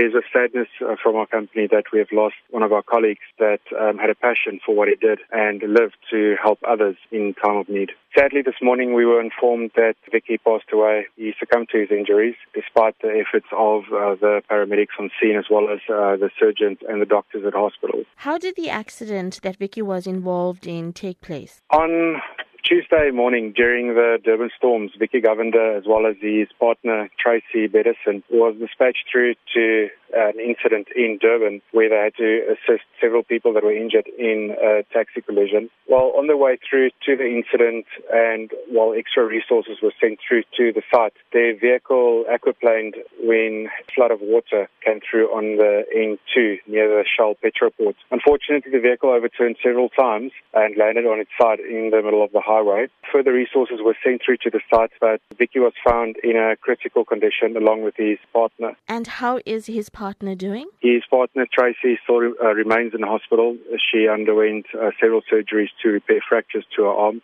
It is a sadness uh, from our company that we have lost one of our colleagues that um, had a passion for what he did and lived to help others in time of need. Sadly, this morning we were informed that Vicky passed away. He succumbed to his injuries despite the efforts of uh, the paramedics on scene as well as uh, the surgeons and the doctors at hospital. How did the accident that Vicky was involved in take place? On Tuesday morning during the Durban storms, Vicky Govender as well as his partner Tracy Bedison was dispatched through to an incident in Durban where they had to assist several people that were injured in a taxi collision. While on the way through to the incident and while extra resources were sent through to the site, their vehicle aquaplaned when a flood of water came through on the N2 near the Shell petrol port. Unfortunately, the vehicle overturned several times and landed on its side in the middle of the highway. Further resources were sent through to the site, but Vicky was found in a critical condition along with his partner. And how is his partner doing? His partner, Tracy, still uh, remains in the hospital. She underwent uh, several surgeries to repair fractures to her arm.